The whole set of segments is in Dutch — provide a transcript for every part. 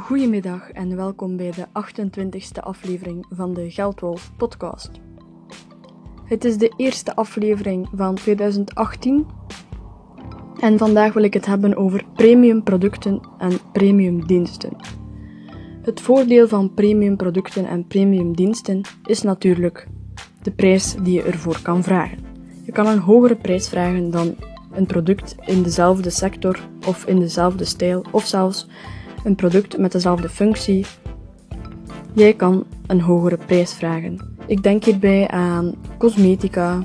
Goedemiddag en welkom bij de 28e aflevering van de Geldwolf podcast. Het is de eerste aflevering van 2018 en vandaag wil ik het hebben over premium producten en premium diensten. Het voordeel van premium producten en premium diensten is natuurlijk de prijs die je ervoor kan vragen. Je kan een hogere prijs vragen dan een product in dezelfde sector of in dezelfde stijl of zelfs een product met dezelfde functie. Jij kan een hogere prijs vragen. Ik denk hierbij aan cosmetica,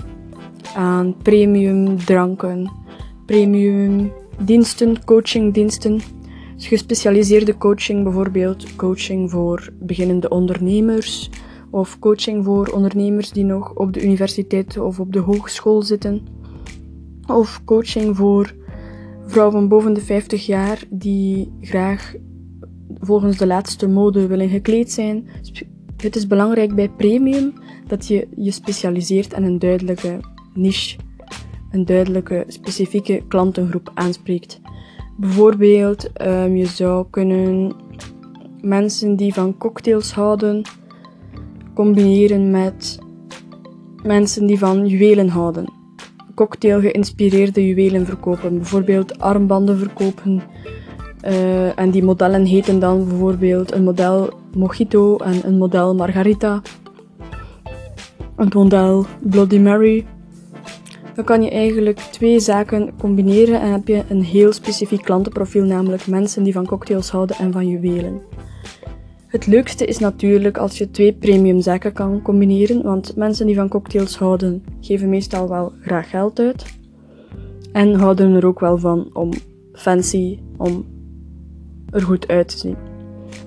aan premium dranken, premium diensten, coachingdiensten, gespecialiseerde coaching bijvoorbeeld, coaching voor beginnende ondernemers of coaching voor ondernemers die nog op de universiteit of op de hogeschool zitten of coaching voor vrouwen boven de 50 jaar die graag volgens de laatste mode willen gekleed zijn. Het is belangrijk bij premium dat je je specialiseert en een duidelijke niche, een duidelijke specifieke klantengroep aanspreekt. Bijvoorbeeld, um, je zou kunnen mensen die van cocktails houden combineren met mensen die van juwelen houden cocktail geïnspireerde juwelen verkopen. Bijvoorbeeld armbanden verkopen. Uh, en die modellen heten dan bijvoorbeeld een model Mojito en een model Margarita. Een model Bloody Mary. Dan kan je eigenlijk twee zaken combineren en heb je een heel specifiek klantenprofiel, namelijk mensen die van cocktails houden en van juwelen. Het leukste is natuurlijk als je twee premium zaken kan combineren, want mensen die van cocktails houden, geven meestal wel graag geld uit. En houden er ook wel van om fancy, om er goed uit te zien.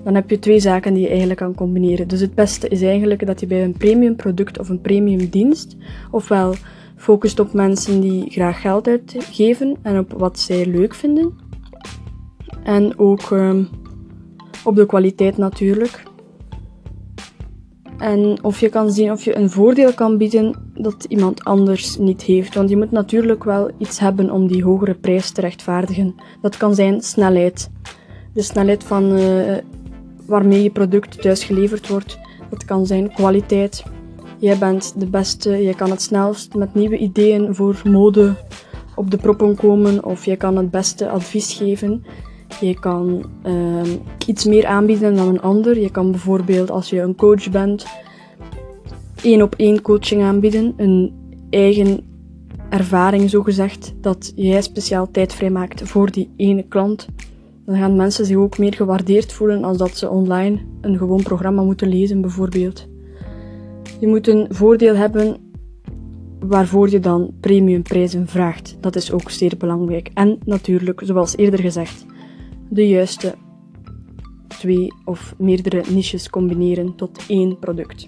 Dan heb je twee zaken die je eigenlijk kan combineren. Dus het beste is eigenlijk dat je bij een premium product of een premium dienst, ofwel focust op mensen die graag geld uitgeven en op wat zij leuk vinden. En ook ehm, op de kwaliteit natuurlijk. En of je kan zien of je een voordeel kan bieden dat iemand anders niet heeft. Want je moet natuurlijk wel iets hebben om die hogere prijs te rechtvaardigen. Dat kan zijn snelheid. De snelheid van uh, waarmee je product thuis geleverd wordt. Dat kan zijn kwaliteit. Jij bent de beste, je kan het snelst met nieuwe ideeën voor mode op de proppen komen. Of je kan het beste advies geven. Je kan uh, iets meer aanbieden dan een ander. Je kan bijvoorbeeld als je een coach bent, één op één coaching aanbieden. Een eigen ervaring zogezegd, dat jij speciaal tijd vrijmaakt voor die ene klant. Dan gaan mensen zich ook meer gewaardeerd voelen als dat ze online een gewoon programma moeten lezen bijvoorbeeld. Je moet een voordeel hebben waarvoor je dan premiumprijzen vraagt. Dat is ook zeer belangrijk. En natuurlijk, zoals eerder gezegd, de juiste twee of meerdere niches combineren tot één product.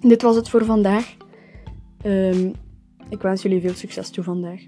Dit was het voor vandaag. Um, ik wens jullie veel succes toe vandaag.